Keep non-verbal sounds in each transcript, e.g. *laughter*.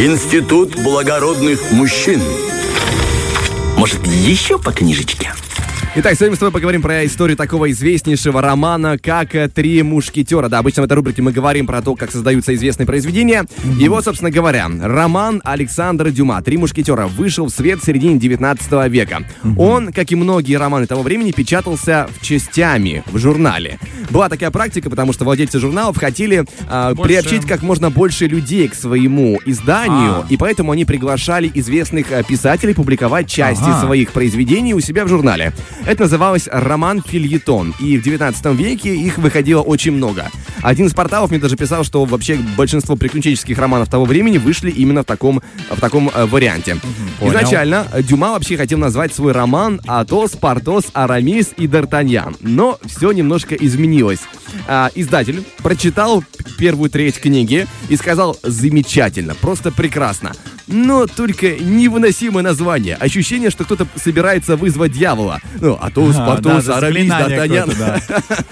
Институт благородных мужчин. Может, еще по книжечке? Итак, сегодня мы с тобой поговорим про историю такого известнейшего романа, как «Три мушкетера». Да, обычно в этой рубрике мы говорим про то, как создаются известные произведения. И вот, собственно говоря, роман Александра Дюма «Три мушкетера» вышел в свет в середине 19 века. Он, как и многие романы того времени, печатался в частями в журнале. Была такая практика, потому что владельцы журналов хотели Больше- приобщить как можно больше людей к своему изданию, А. и поэтому они приглашали известных а, писателей публиковать части Ага. своих произведений у себя в журнале. Это называлось роман-фильетон, и в 19 веке их выходило очень много. Один из порталов мне даже писал, что вообще большинство приключенческих романов того времени вышли именно в таком, в таком э, варианте. понял. Изначально Дюма вообще хотел назвать свой роман «Атос, Портос, Арамис и Д'Артаньян», но все немножко изменилось. А, издатель прочитал первую треть книги и сказал «замечательно, просто прекрасно». Но только невыносимое название. Ощущение, что кто-то собирается вызвать дьявола. Ну, Атос, А, Портос, да, Арамис, Д'Артаньян. какое-то,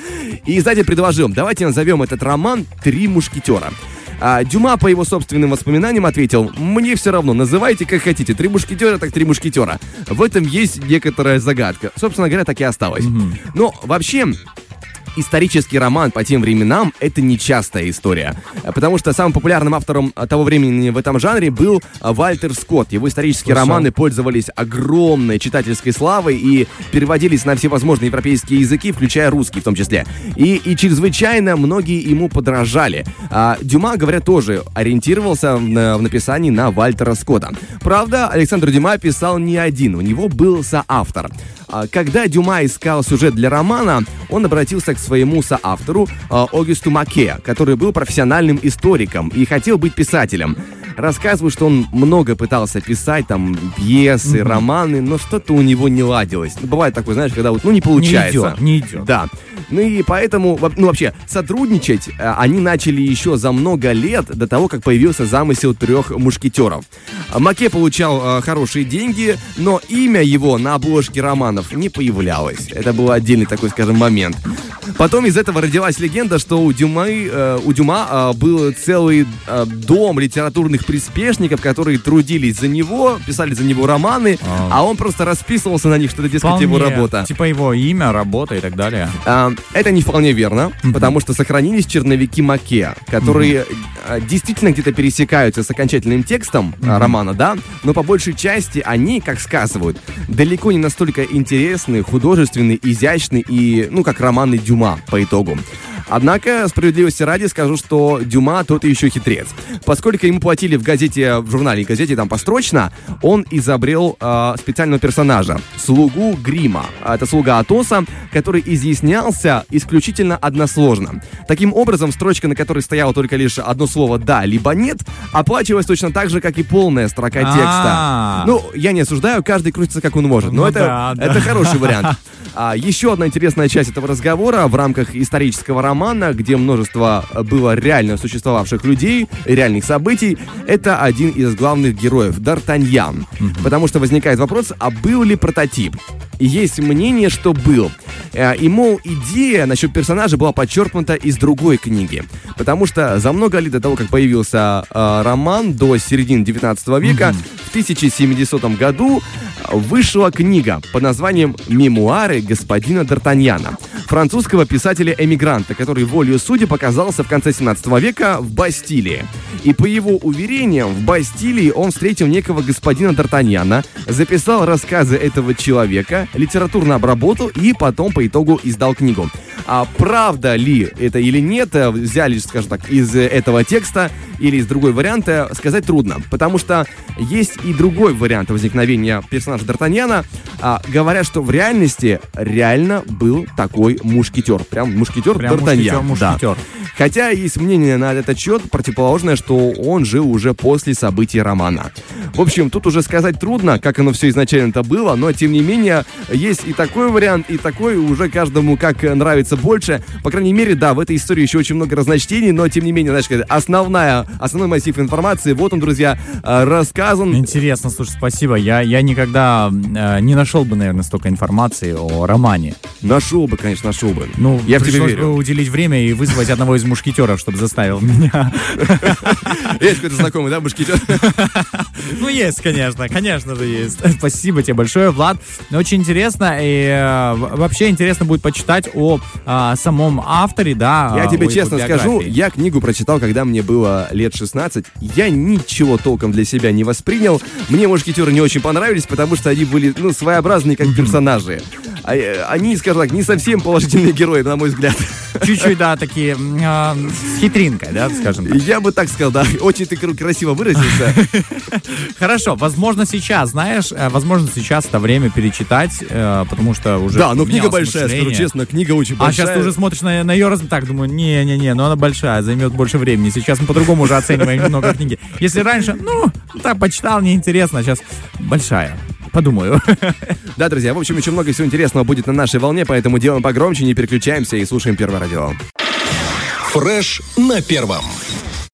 *laughs* И издатель предложил, давайте назовем этот роман «Три мушкетера». А Дюма, по его собственным воспоминаниям, ответил, мне все равно, называйте как хотите, три мушкетера, так три мушкетера. В этом есть некоторая загадка. Собственно говоря, так и осталось. Но вообще, исторический роман по тем временам — это нечастая история. Потому что самым популярным автором того времени в этом жанре был Вальтер Скотт. Его исторические Слышал. романы пользовались огромной читательской славой и переводились на всевозможные европейские языки, включая русский в том числе. И, и чрезвычайно многие ему подражали. А Дюма, говорят, тоже ориентировался в, в написании на Вальтера Скотта. Правда, Александр Дюма писал не один, у него был соавтор. А, Когда Дюма искал сюжет для романа, он обратился к своему соавтору а, Огюсту Маке, который был профессиональным историком и хотел быть писателем. Рассказывают, что он много пытался писать там пьесы, романы, но что-то у него не ладилось. Ну, Бывает такое, знаешь, когда вот ну не получается. идет, не идет. Да. Ну и поэтому, ну вообще, сотрудничать э, они начали еще за много лет до того, как появился замысел трех мушкетеров. А Маке получал э, хорошие деньги, но имя его на обложке романов не появлялось. Это был отдельный такой, скажем, момент. Потом из этого родилась легенда, что у Дюмы, э, у Дюма э, был целый э, дом литературных приспешников, которые трудились за него, писали за него романы, А. а он просто расписывался на них, что это, дескать, его Вполне. работа. Типа его имя, работа и так далее. А, Это не вполне верно, потому что сохранились черновики Маке, которые а, действительно где-то пересекаются с окончательным текстом а, романа, да, но по большей части они, как сказывают, далеко не настолько интересны, художественны, изящны и, ну, как романы Дюма по итогу. Однако, справедливости ради, скажу, что Дюма тот еще хитрец. Поскольку ему платили в газете, в журнале газете там построчно, он изобрел а, специального персонажа, слугу Грима. А, Это слуга Атоса, который изъяснялся исключительно односложно. Таким образом, строчка, на которой стояло только лишь одно слово «да» либо «нет», оплачивалась точно так же, как и полная строка текста. А. Ну, я не осуждаю, каждый крутится как он может, но Ну это, да, да. это хороший вариант. *laughs* А, еще одна интересная часть этого разговора в рамках исторического романа, где множество э, было реально существовавших людей, реальных событий, это один из главных героев, Д'Артаньян. Потому что возникает вопрос, а был ли прототип? И есть мнение, что был. Э, И, мол, идея насчет персонажа была подчеркнута из другой книги. Потому что за много лет до того, как появился э, роман, до середины 19 века, в 1700 году вышла книга под названием «Мемуары господина Д'Артаньяна» французского писателя-эмигранта, который волею судеб оказался в конце 17 века в Бастилии. И по его уверениям, в Бастилии он встретил некого господина Д'Артаньяна, записал рассказы этого человека, литературно обработал и потом по итогу издал книгу. А правда ли это или нет, э, взяли, скажем так, из э, этого текста или из другой варианта, сказать трудно. Потому что есть и другой вариант возникновения персонажа Д'Артаньяна. А, говорят, что в реальности реально был такой мушкетер. Прям мушкетер Прям Д'Артаньян. мушкетер, Да. мушкетер. Хотя есть мнение на этот счет противоположное, что он жил уже после событий романа. В общем, тут уже сказать трудно, как оно все изначально-то было, но тем не менее есть и такой вариант, и такой уже каждому как нравится больше. По крайней мере, да, в этой истории еще очень много разночтений, но тем не менее, знаешь, основная, основной массив информации, вот он, друзья, э, рассказан. Интересно, слушай, спасибо. Я, я никогда э, не нашел бы, наверное, столько информации о романе. Нашел бы, конечно, нашел бы. Ну, я в тебе верю. бы уделить время и вызвать одного из мушкетеров, чтобы заставил меня. *laughs* Есть какой-то знакомый, да, мушкетер? *laughs* Ну, есть, конечно, конечно же есть. *laughs* Спасибо тебе большое, Влад. Очень интересно, и э, вообще интересно будет почитать о а, самом авторе, да. Я а, тебе честно скажу, я книгу прочитал, когда мне было лет 16. Я ничего толком для себя не воспринял. Мне мушкетеры не очень понравились, потому что они были, ну, своеобразные как персонажи. А, э, Они, скажем так, не совсем положительные герои, на мой взгляд. Чуть-чуть, да, такие а, с хитринкой, да, скажем так. Я бы так сказал, да. Очень ты кр- красиво выразился. Хорошо, возможно, сейчас, знаешь, э, возможно, сейчас это время перечитать, э, потому что уже Да, но книга большая, скажу честно, книга очень А большая. сейчас ты уже смотришь на, на ее раз, так думаю, не-не-не, но она большая, займет больше времени. Сейчас мы по-другому уже оцениваем немного книги. Если раньше, ну, так почитал, неинтересно, а сейчас большая. Подумаю. *laughs* Да, друзья, в общем, еще много всего интересного будет на нашей волне, поэтому делаем погромче, не переключаемся и слушаем Первое радио. Фреш на первом.